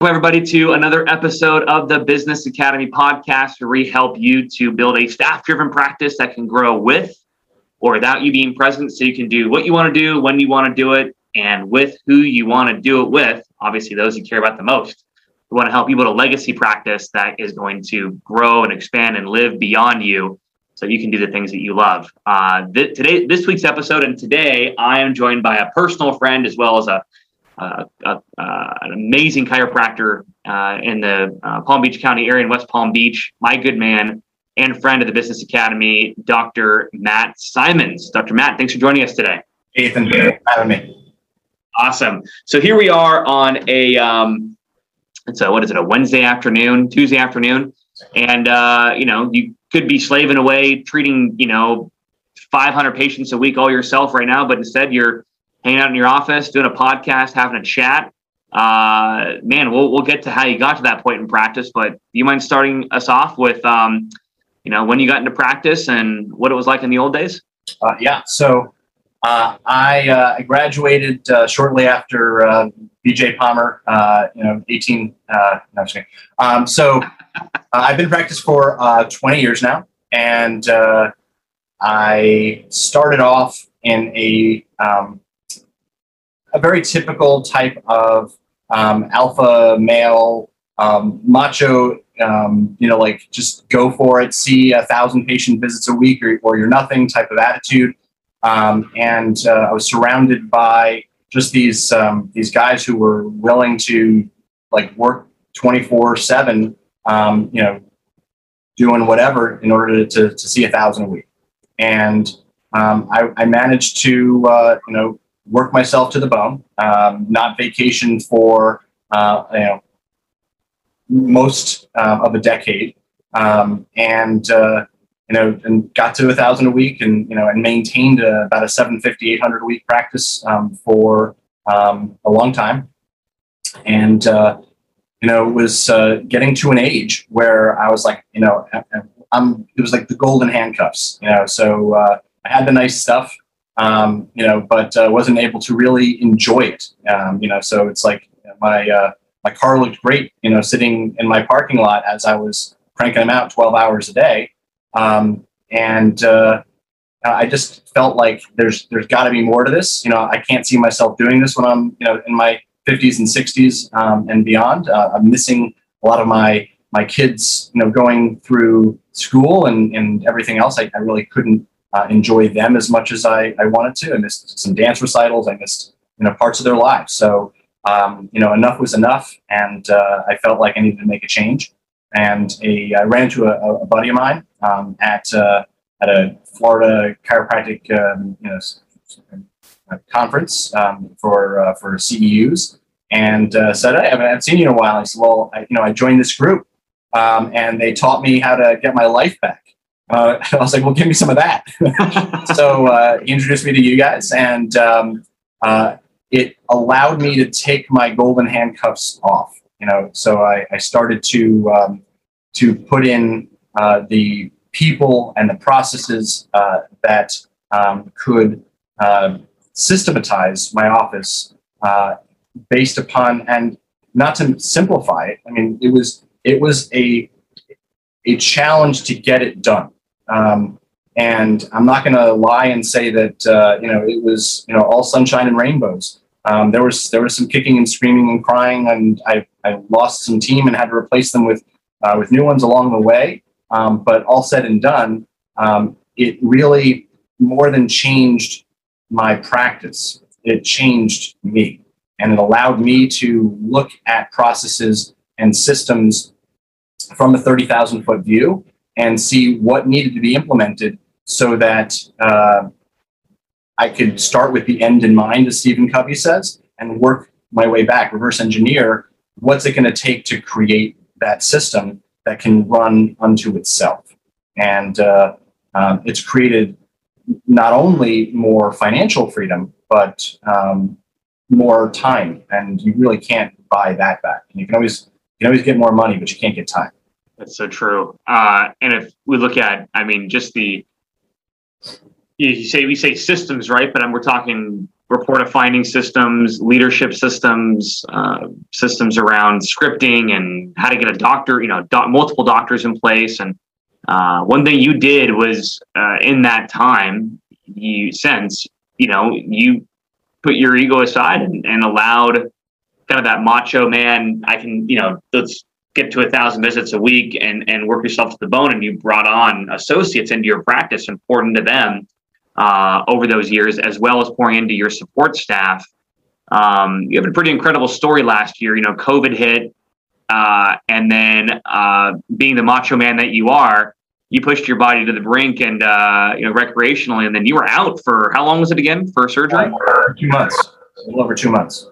Welcome, everybody, to another episode of the Business Academy podcast, where we help you to build a staff driven practice that can grow with or without you being present so you can do what you want to do, when you want to do it, and with who you want to do it with. Obviously, those you care about the most. We want to help you build a legacy practice that is going to grow and expand and live beyond you so you can do the things that you love. Uh, th- today, this week's episode, and today I am joined by a personal friend as well as a uh, uh, an amazing chiropractor uh, in the uh, Palm Beach County area in West Palm Beach, my good man and friend of the Business Academy, Dr. Matt Symons. Dr. Matt, thanks for joining us today. Ethan, for having me. Awesome. So here we are on a, um, it's a, what is it, a Wednesday afternoon, Tuesday afternoon. And, uh, you know, you could be slaving away treating, you know, 500 patients a week all yourself right now, but instead you're hanging out in your office, doing a podcast, having a chat. Uh, man, we'll we'll get to how you got to that point in practice, but you mind starting us off with, um, you know, when you got into practice and what it was like in the old days? Uh, yeah, so uh, I, uh, I graduated uh, shortly after uh, BJ Palmer, uh, you know, 18. Uh, no, I'm just kidding. Um, so I've been practice for 20 years now, and I started off in a um, a very typical type of um, alpha male, um, macho, um, you know, like just go for it, see a thousand patient visits a week or, or you're nothing type of attitude. Um, and uh, I was surrounded by just these um, these guys who were willing to like work 24 seven, um, you know, doing whatever in order to, to see a thousand a week. And I, I managed to, uh, you know, work myself to the bone, um, not vacation for uh, you know most uh, of a decade, um, and uh, you know, and got to a thousand a week, and you know, and maintained a, about a 750, 800 a week practice um, for um, a long time, and uh, you know, was uh, getting to an age where I was like, you know, I'm. It was like the golden handcuffs, you know. So uh, I had the nice stuff um, you know, but uh, wasn't able to really enjoy it. Um, you know, so it's like my uh, my car looked great, you know, sitting in my parking lot as I was cranking them out 12 hours a day, um, and uh, I just felt like there's there's got to be more to this. You know, I can't see myself doing this when I'm you know in my 50s and 60s um, and beyond. Uh, I'm missing a lot of my my kids, you know, going through school and, and everything else. I, I really couldn't uh, enjoy them as much as I, I wanted to. I missed some dance recitals. I missed you know parts of their lives. So um, you know enough was enough, and uh, I felt like I needed to make a change. And a, I ran into a, a buddy of mine um, at uh, at a Florida chiropractic um, you know conference um, for uh, for CEUs, and uh, said, "Hey, I haven't seen you in a while." I said, "Well, I, you know, I joined this group." Um, and they taught me how to get my life back. Uh, I was like, well, give me some of that. so uh, he introduced me to you guys, and um, uh, it allowed me to take my golden handcuffs off. You know, so I, I started to um, to put in uh, the people and the processes uh, that um, could uh, systematize my office based upon and not to simplify it. I mean, it was it was a a challenge to get it done. Um, and I'm not going to lie and say that uh, you know it was you know all sunshine and rainbows. Um, there was there was some kicking and screaming and crying, and I, I lost some team and had to replace them with uh, with new ones along the way. Um, but all said and done, um, it really more than changed my practice. It changed me, and it allowed me to look at processes and systems from a thirty thousand foot view and see what needed to be implemented so that uh, I could start with the end in mind, as Stephen Covey says, and work my way back, reverse engineer what's it going to take to create that system that can run unto itself. And uh, um, it's created not only more financial freedom, but um, more time. And you really can't buy that back. And you can always you can always get more money, but you can't get time. That's so true. Uh, and if we look at, I mean, just the you say we say systems, right? But we're talking report of finding systems, leadership systems, uh, systems around scripting and how to get a doctor, you know, multiple doctors in place. And uh, one thing you did was uh, in that time, you sense, you know, you put your ego aside and, and allowed kind of that macho man. I can, you know, let's get to a thousand visits a week and and work yourself to the bone. And you brought on associates into your practice poured into them uh, over those years, as well as pouring into your support staff. Um, you have a pretty incredible story last year. You know, COVID hit, uh, and then uh, being the macho man that you are, you pushed your body to the brink and uh, you know recreationally, and then you were out for how long was it again for surgery? Two months, a little over two months.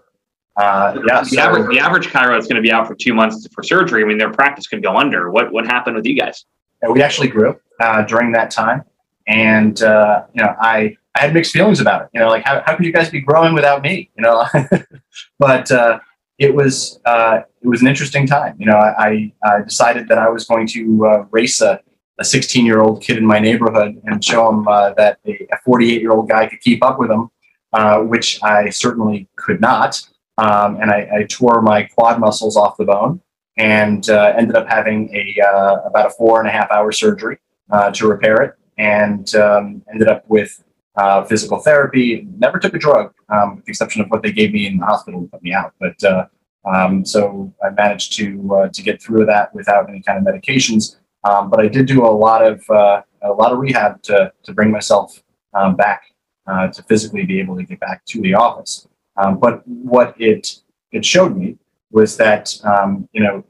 Uh, yeah, the, so, average, the average chiro is going to be out for two months for surgery. I mean, their practice could go under. What what happened with you guys? we actually grew uh, during that time, and uh, you know, I I had mixed feelings about it. You know, like how how could you guys be growing without me? You know, but uh, it was uh, it was an interesting time. You know, I, I decided that I was going to uh, race a a 16 year old kid in my neighborhood and show him uh, that a 48 year old guy could keep up with him, uh, which I certainly could not. Um, and I, I, tore my quad muscles off the bone and uh, ended up having a uh, about a four and a half hour surgery uh, to repair it, and um, ended up with uh, physical therapy. Never took a drug, um, with the exception of what they gave me in the hospital to put me out. But um, so I managed to to get through that without any kind of medications. Um, but I did do a lot of uh, a lot of rehab to to bring myself um, back uh, to physically be able to get back to the office. Um, but what it it showed me was that um, you know,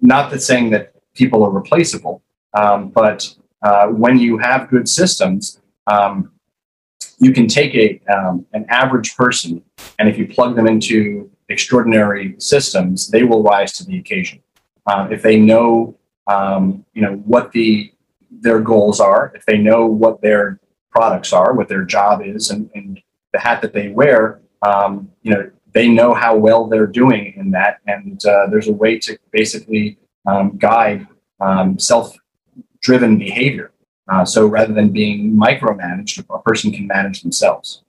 not that saying that people are replaceable, um, but uh, when you have good systems, um, you can take a an average person, and if you plug them into extraordinary systems, they will rise to the occasion. Uh, if they know um, you know what the their goals are, if they know what their products are, what their job is, and, and the hat that they wear, um, you know they know how well they're doing in that, and uh, there's a way to basically um, guide um, self-driven behavior. Uh, so rather than being micromanaged, a person can manage themselves.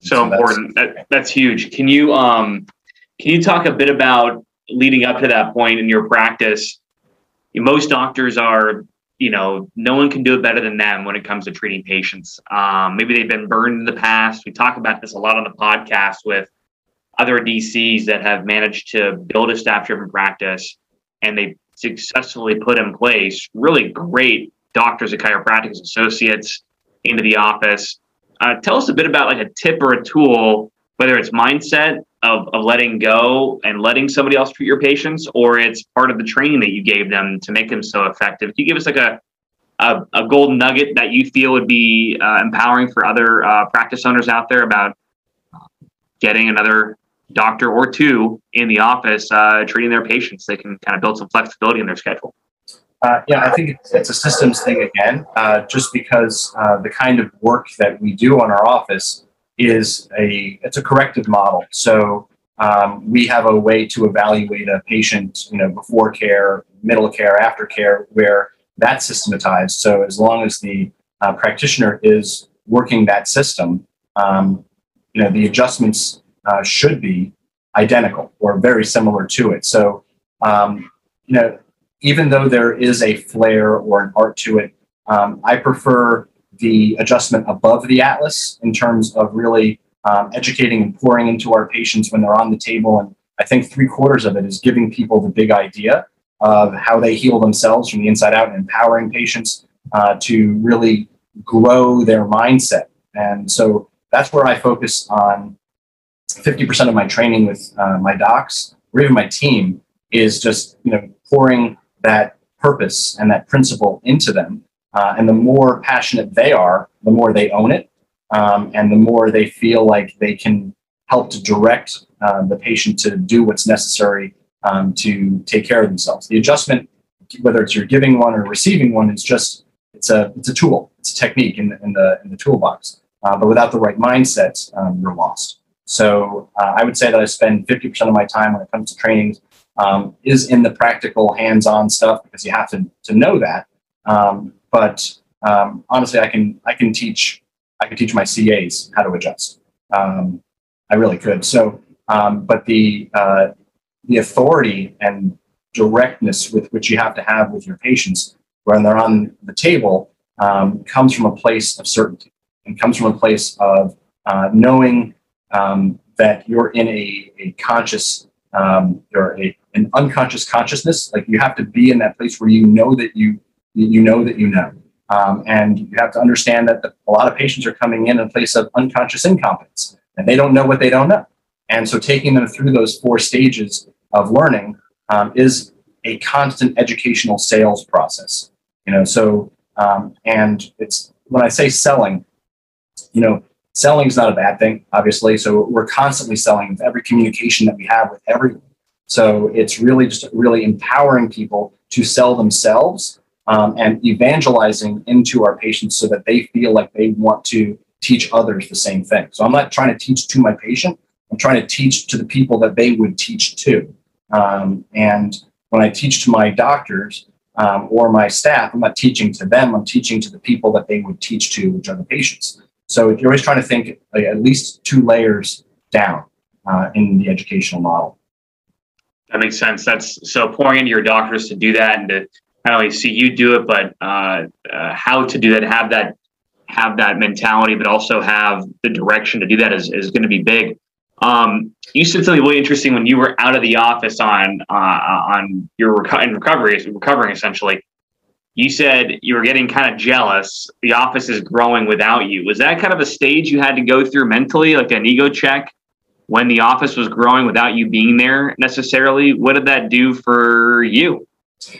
So, so important. That's, that, that's huge. Can you um, can you talk a bit about leading up to that point in your practice? most doctors are you know no one can do it better than them when it comes to treating patients. Um, maybe they've been burned in the past. We talk about this a lot on the podcast with other dcs that have managed to build a staff driven practice and they successfully put in place really great doctors and chiropractic associates into the office. Uh, tell us a bit about like a tip or a tool whether it's mindset of, of letting go and letting somebody else treat your patients, or it's part of the training that you gave them to make them so effective. Can you give us like a a, a golden nugget that you feel would be uh, empowering for other uh, practice owners out there about getting another doctor or two in the office uh, treating their patients? They can kind of build some flexibility in their schedule. Uh, yeah, I think it's, it's, a systems thing again, uh, just because uh, the kind of work that we do on our office is a it's a corrective model. So um, we have a way to evaluate a patient, you know, before care, middle care, after care, where that's systematized. So as long as the uh, practitioner is working that system, um, you know, the adjustments uh, should be identical or very similar to it. So, um, you know, even though there is a flair or an art to it, um, I prefer the adjustment above the atlas in terms of really um, educating and pouring into our patients when they're on the table. And I think three quarters of it is giving people the big idea of how they heal themselves from the inside out and empowering patients uh, to really grow their mindset. And so that's where I focus on 50% of my training with uh, my docs or even my team is just, you know, pouring that purpose and that principle into them uh, and the more passionate they are, the more they own it, um, and the more they feel like they can help to direct uh, the patient to do what's necessary um, to take care of themselves. The adjustment, whether it's you're giving one or receiving one, is just it's a it's a tool, it's a technique in the in the, in the toolbox. Uh, but without the right mindset, um, you're lost. So uh, I would say that I spend 50% of my time when it comes to trainings um, is in the practical, hands-on stuff because you have to to know that. Um, but um, honestly, I can I can teach I could teach my CAs how to adjust. Um, I really could. So, um, but the uh, the authority and directness with which you have to have with your patients when they're on the table um, comes from a place of certainty and comes from a place of uh, knowing um, that you're in a, a conscious um, or a, an unconscious consciousness. Like you have to be in that place where you know that you you know that you know. Um, and you have to understand that the, a lot of patients are coming in in place of unconscious incompetence and they don't know what they don't know. And so taking them through those four stages of learning um, is a constant educational sales process. You know, so um, and it's when I say selling, you know, selling is not a bad thing, obviously. So we're constantly selling every communication that we have with everyone. So it's really just really empowering people to sell themselves um, and evangelizing into our patients so that they feel like they want to teach others the same thing. So I'm not trying to teach to my patient. I'm trying to teach to the people that they would teach to. Um, and when I teach to my doctors um, or my staff, I'm not teaching to them. I'm teaching to the people that they would teach to, which are the patients. So you're always trying to think at least two layers down uh, in the educational model. That makes sense. That's so pouring into your doctors to do that and to not only see you do it, but uh, uh, how to do that, have that have that mentality, but also have the direction to do that is, is going to be big. Um, you said something really interesting when you were out of the office on uh, on your reco- in recovery, recovering essentially. You said you were getting kind of jealous. The office is growing without you. Was that kind of a stage you had to go through mentally, like an ego check, when the office was growing without you being there necessarily? What did that do for you?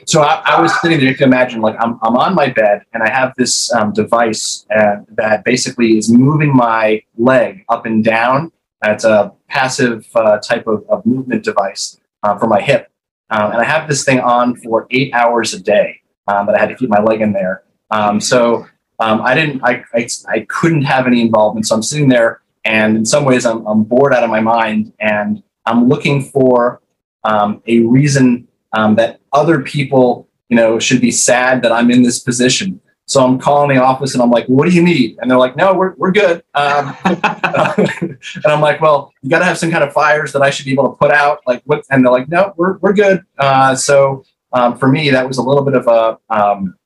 So I, I, was sitting there. You can imagine, like I'm, I'm on my bed and I have this um, device uh, that basically is moving my leg up and down. It's a passive uh, type of, of, movement device uh, for my hip, um, and I have this thing on for eight hours a day. Um, but I had to keep my leg in there. Um, so um, I didn't. I, I, I couldn't have any involvement. So I'm sitting there, and in some ways, I'm, I'm bored out of my mind, and I'm looking for um, a reason um, that other people, you know, should be sad that I'm in this position. So I'm calling the office and I'm like, what do you need? And they're like, no, we're, we're good. Um, and I'm like, well, you got to have some kind of fires that I should be able to put out. Like what? And they're like, no, we're, we're good. Uh, so um, for me, that was a little bit of a, um,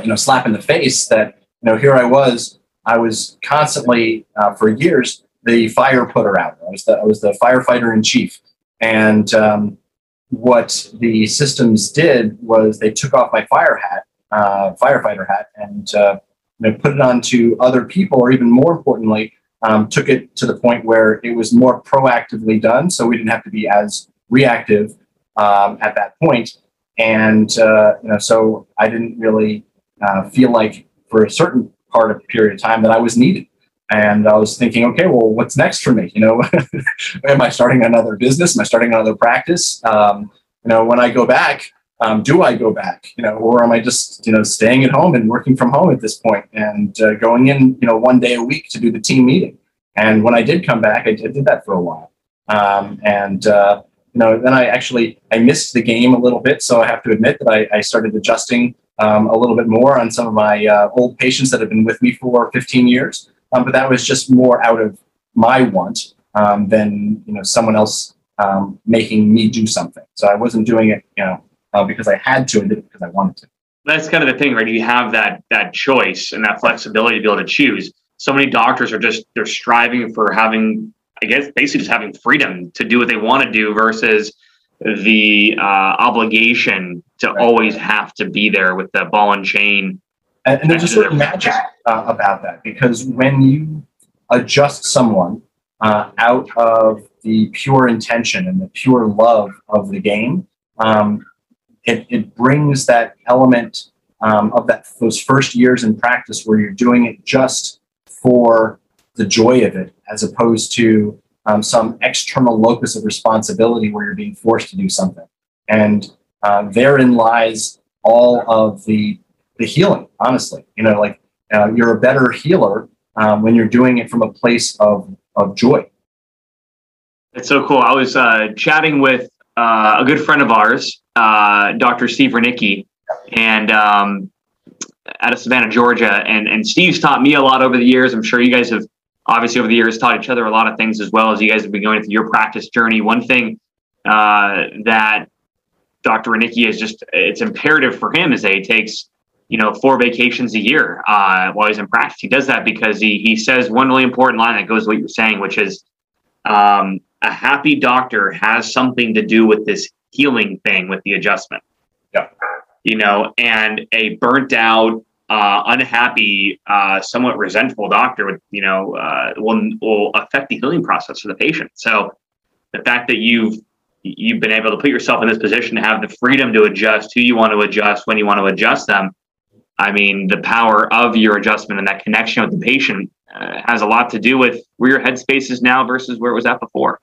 you know, slap in the face that, you know, here I was, I was constantly uh, for years, the fire putter out. I was the, I was the firefighter in chief. And, um, what the systems did was they took off my fire hat, uh, firefighter hat, and uh, you know, put it onto other people, or even more importantly, um, took it to the point where it was more proactively done, so we didn't have to be as reactive um, at that point. And uh, you know, so I didn't really uh, feel like for a certain part of period of time that I was needed. And I was thinking, okay, well, what's next for me? You know, am I starting another business? Am I starting another practice? Um, you know, when I go back, um, do I go back? You know, or am I just you know staying at home and working from home at this point and uh, going in you know one day a week to do the team meeting? And when I did come back, I did, did that for a while. Um, and uh, you know, then I actually I missed the game a little bit, so I have to admit that I, I started adjusting um, a little bit more on some of my uh, old patients that have been with me for 15 years. Um, but that was just more out of my want um, than you know someone else um, making me do something. So I wasn't doing it, you know, uh, because I had to. I did it because I wanted to. That's kind of the thing, right? You have that that choice and that flexibility to be able to choose. So many doctors are just they're striving for having, I guess, basically just having freedom to do what they want to do versus the uh, obligation to right. always have to be there with the ball and chain and, and there's a certain magic uh, about that because when you adjust someone uh, out of the pure intention and the pure love of the game, um, it, it brings that element um, of that those first years in practice where you're doing it just for the joy of it, as opposed to um, some external locus of responsibility where you're being forced to do something. And uh, therein lies all of the the healing, honestly. You know, like uh, you're a better healer um, when you're doing it from a place of, of joy. It's so cool. I was uh, chatting with uh, a good friend of ours, uh, Dr. Steve Renicky, and um, out of Savannah, Georgia, and and Steve's taught me a lot over the years. I'm sure you guys have obviously over the years taught each other a lot of things as well as you guys have been going through your practice journey. One thing uh, that Dr. Reinecke is just it's imperative for him is that he takes you know four vacations a year uh, while he's in practice. He does that because he he says one really important line that goes with what you're saying, which is um, a happy doctor has something to do with this healing thing with the adjustment. Yeah. You know, and a burnt out, uh, unhappy, uh, somewhat resentful doctor would, you know, uh, will will affect the healing process for the patient. So the fact that you've you've been able to put yourself in this position to have the freedom to adjust who you want to adjust when you want to adjust them. I mean, the power of your adjustment and that connection with the patient uh, has a lot to do with where your headspace is now versus where it was at before.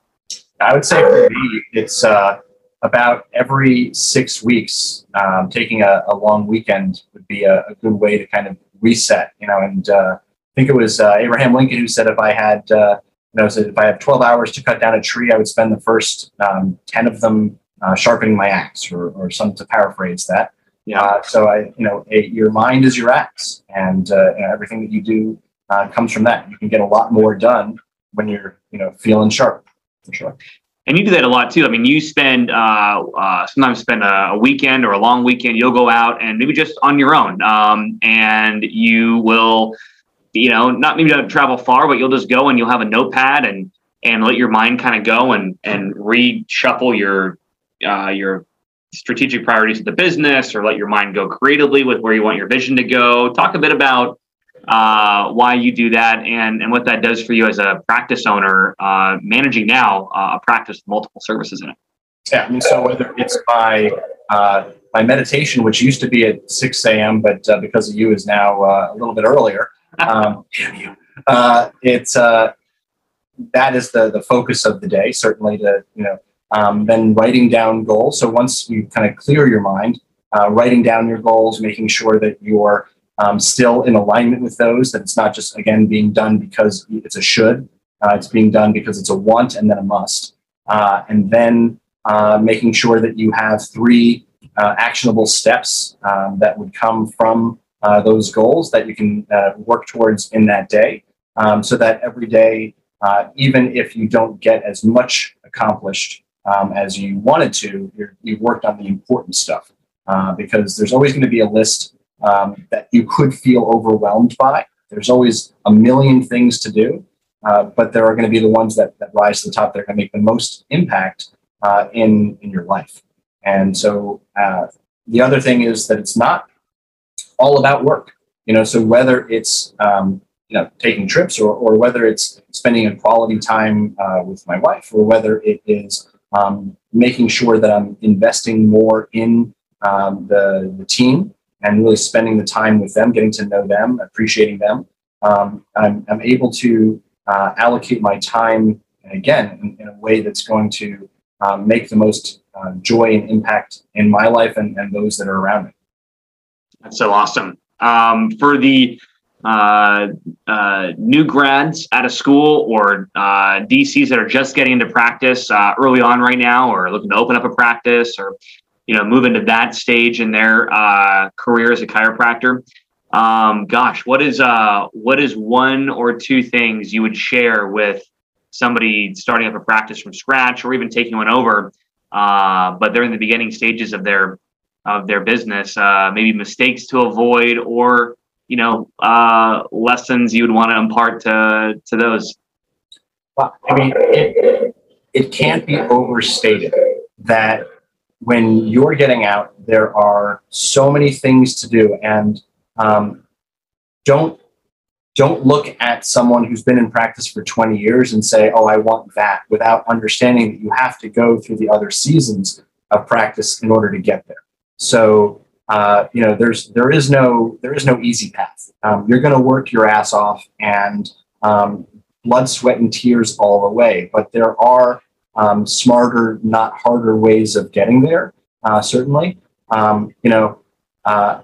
I would say for me, it's uh, about every six weeks. Um, taking a, a, long weekend would be a, a, good way to kind of reset, you know. And uh, I think it was uh, Abraham Lincoln who said, if I had, uh, you know, if I have 12 hours to cut down a tree, I would spend the first um, 10 of them uh, sharpening my axe, or, or some to paraphrase that. Yeah. Uh, so I, you know, your mind is your axe, and know, everything that you do comes from that. You can get a lot more done when you're, you know, feeling sharp for sure. And you do that a lot too. I mean, you spend uh, uh, sometimes spend a, a, weekend or a long weekend. You'll go out and maybe just on your own, um, and you will, you know, not maybe not travel far, but you'll just go and you'll have a notepad and and let your mind kind of go and and reshuffle your uh, your strategic priorities of the business, or let your mind go creatively with where you want your vision to go. Talk a bit about uh, why you do that and, and what that does for you as a practice owner uh, managing now uh, a practice with multiple services in it. Yeah, I mean, so whether it's my uh, my meditation, which used to be at 6 a.m., but uh, because of you is now uh, a little bit earlier. Um, damn you! it's that is the the focus of the day. Certainly, to you know, um, then writing down goals. So once you kind of clear your mind, writing down your goals, making sure that you're um, still in alignment with those, that it's not just, again, being done because it's a should, uh, it's being done because it's a want and then a must. Uh, and then uh, making sure that you have three uh, actionable steps um, that would come from uh, those goals that you can uh, work towards in that day um, so that every day, even if you don't get as much accomplished um, as you wanted to, you have worked on the important stuff. because there's always going to be a list um, that you could feel overwhelmed by. There's always a million things to do, uh, but there are going to be the ones that, that rise to the top that are going to make the most impact uh, in, in your life. And so uh, the other thing is that it's not all about work. You know, so whether it's um, you know taking trips or, or whether it's spending a quality time uh, with my wife or whether it is um, making sure that I'm investing more in um, the, the team and really spending the time with them, getting to know them, appreciating them. Um, I'm, I'm, able to uh, allocate my time again in, in, a way that's going to um, make the most uh, joy and impact in my life and, and, those that are around me. That's so awesome. Um, for the uh, uh new grads out of school or uh, DCs that are just getting into practice uh, early on right now or looking to open up a practice or you know move into that stage in their uh, career as a chiropractor. Um, gosh what is uh what is one or two things you would share with somebody starting up a practice from scratch or even taking one over uh, but they're in the beginning stages of their of their business maybe mistakes to avoid or you know uh, lessons you would want to impart to to those well i mean it, it can't be overstated that when you're getting out, there are so many things to do, and um, don't don't look at someone who's been in practice for 20 years and say, "Oh, I want that," without understanding that you have to go through the other seasons of practice in order to get there. So, uh, you know, there's there is no there is no easy path. Um, you're going to work your ass off and um, blood, sweat, and tears all the way, but there are um, smarter, not harder ways of getting there. Uh, certainly, um, you know, uh,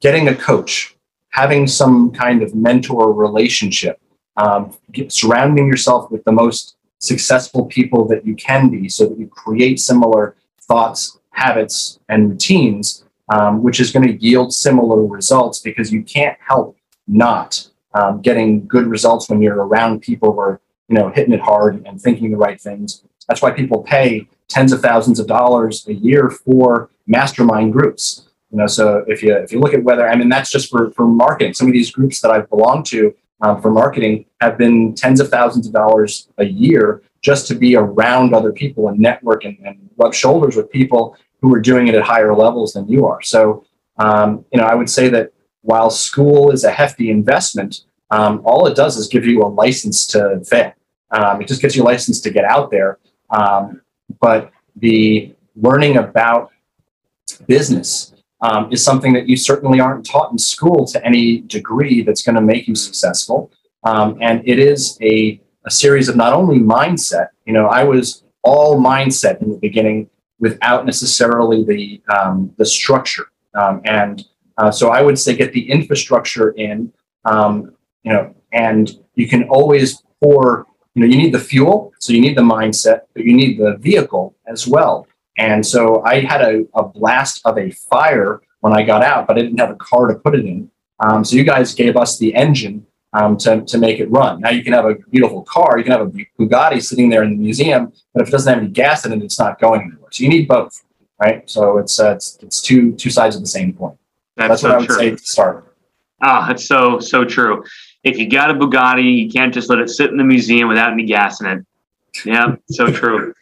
getting a coach, having some kind of mentor relationship, um, get, surrounding yourself with the most successful people that you can be, so that you create similar thoughts, habits, and routines. Um, which is going to yield similar results because you can't help not um, getting good results when you're around people who are you know hitting it hard and thinking the right things. That's why people pay tens of thousands of dollars a year for mastermind groups. You know, so if you if you look at whether I mean that's just for for marketing. Some of these groups that I've belonged to um, for marketing have been tens of thousands of dollars a year just to be around other people and network and, and rub shoulders with people who are doing it at higher levels than you are. So, um, you know, I would say that while school is a hefty investment, um, all it does is give you a license to fail. Um, it just gets you a license to get out there. Um, but the learning about business um, is something that you certainly aren't taught in school to any degree that's going to make you successful. Um, and it is a, a series of not only mindset, you know, I was all mindset in the beginning without necessarily the, um, the structure. Um, and uh, so I would say get the infrastructure in, um, you know, and you can always pour, you know, you need the fuel, so you need the mindset, but you need the vehicle as well. And so I had a, a blast of a fire when I got out, but I didn't have a car to put it in. Um, so you guys gave us the engine um, to, to make it run. Now you can have a beautiful car, you can have a Bugatti sitting there in the museum, but if it doesn't have any gas in it, it's not going anywhere. So you need both, right? So it's uh, it's, it's two two sides of the same coin. That's, that's so what I would true. say to start. Ah, oh, that's so so true. If you got a Bugatti, you can't just let it sit in the museum without any gas in it. Yeah, so true.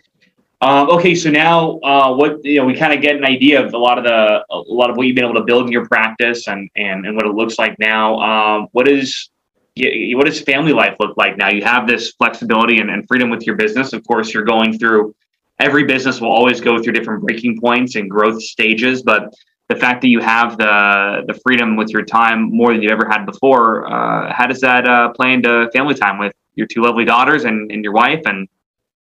Um, okay, so now uh, what you know, we kind of get an idea of a lot of the a lot of what you've been able to build in your practice and and, and what it looks like now. Um, what is what does family life look like now? You have this flexibility and, and freedom with your business. Of course, you're going through every business will always go through different breaking points and growth stages, but the fact that you have the the freedom with your time more than you've ever had before, uh, how does that uh, play into family time with your two lovely daughters and, and your wife and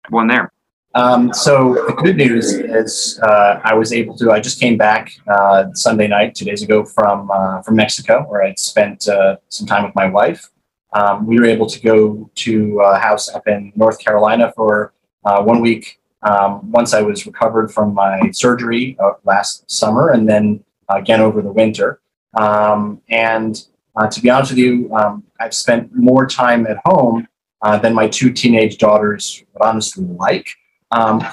everyone there? Um, so the good news is uh, I was able to. I just came back uh, Sunday night, two days ago from uh, from Mexico, where I'd spent uh, some time with my wife. Um, we were able to go to a house up in North Carolina for uh, one week. Um, once I was recovered from my surgery uh, last summer, and then again over the winter. Um, and to be honest with you, um, I've spent more time at home than my two teenage daughters would honestly like. Um,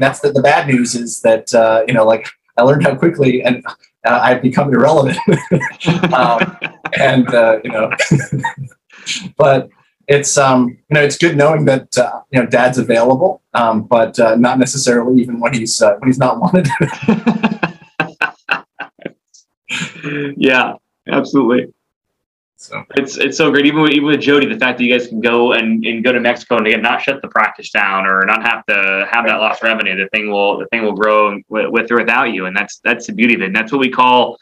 that's the, the bad news is that, uh, you know, like I learned how quickly and uh, I've become irrelevant. um, and, uh, you know, but it's, um, you know, it's good knowing that, uh, you know, dad's available, um, but uh, not necessarily even when he's, uh, when he's not wanted. yeah, absolutely. So it's it's so great. Even with, even with Jody, the fact that you guys can go and, and go to Mexico and again not shut the practice down or not have to have that lost revenue, the thing will the thing will grow with, with or without you, and that's that's the beauty of it. And that's what we call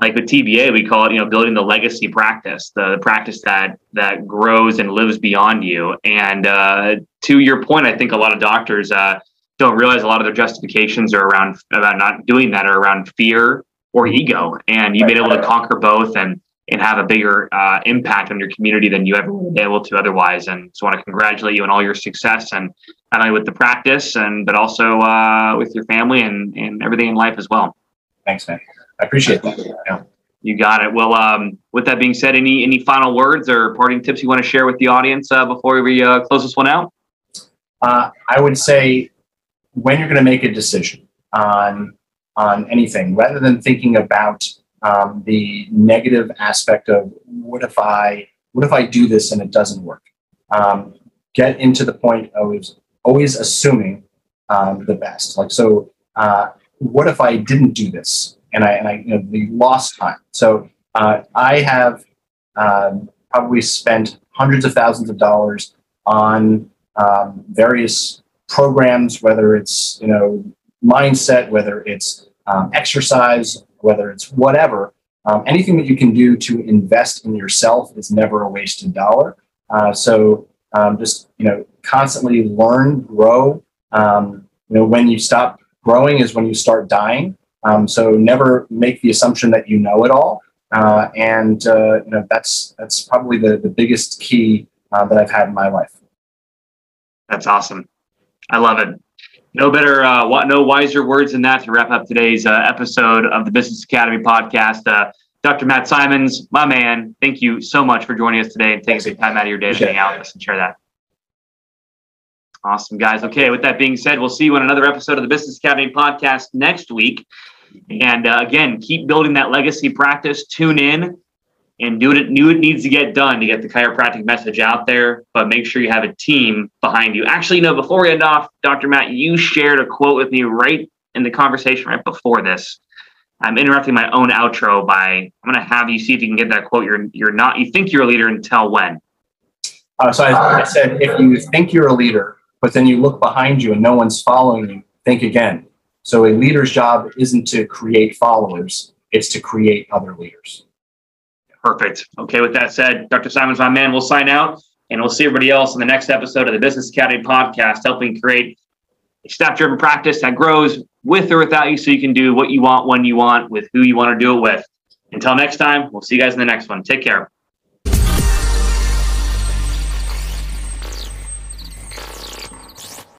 like with TBA, we call it you know building the legacy practice, the, the practice that that grows and lives beyond you. And uh, to your point, I think a lot of doctors uh, don't realize a lot of their justifications are around about not doing that are around fear or ego, and you've been able to conquer both and and have a bigger uh, impact on your community than you ever would be able to otherwise. And so I want to congratulate you on all your success and not only with the practice and but also uh, with your family and, and everything in life as well. Thanks, man. I appreciate that. Yeah. You got it. Well, um, with that being said, any any final words or parting tips you want to share with the audience uh, before we uh, close this one out? Uh, I would say when you're going to make a decision on on anything, rather than thinking about um, the negative aspect of what if I what if I do this and it doesn't work? Um, get into the point of always assuming um, the best. Like so, uh, what if I didn't do this and I and I you know, the lost time? So uh, I have um, probably spent hundreds of thousands of dollars on um, various programs, whether it's you know mindset, whether it's um, exercise, whether it's whatever, um, anything that you can do to invest in yourself is never a wasted dollar. Uh, so um, just you know, constantly learn, grow. Um, you know, when you stop growing is when you start dying. Um, so never make the assumption that you know it all. Uh, and uh, you know that's that's probably the the biggest key uh, that I've had in my life. That's awesome. I love it. No better, uh, no wiser words than that to wrap up today's uh, episode of the Business Academy podcast. Uh, Dr. Matt Symons, my man, thank you so much for joining us today and taking some time out of your day to hang out with us and share that. Awesome, guys. Okay, with that being said, we'll see you on another episode of the Business Academy podcast next week. And uh, again, keep building that legacy practice. Tune in and do what it, do it needs to get done to get the chiropractic message out there. But make sure you have a team behind you. Actually, no, before we end off, Dr. Matt, you shared a quote with me right in the conversation right before this. I'm interrupting my own outro by I'm going to have you see if you can get that quote. You're you're not you think you're a leader until when? Uh, so I, I said if you think you're a leader, but then you look behind you and no one's following you, think again. So a leader's job isn't to create followers; it's to create other leaders. Perfect. Okay, with that said, Dr. Symons, my man, we'll sign out and we'll see everybody else in the next episode of the Business Academy podcast, helping create a staff driven practice that grows with or without you so you can do what you want when you want with who you want to do it with. Until next time, we'll see you guys in the next one. Take care.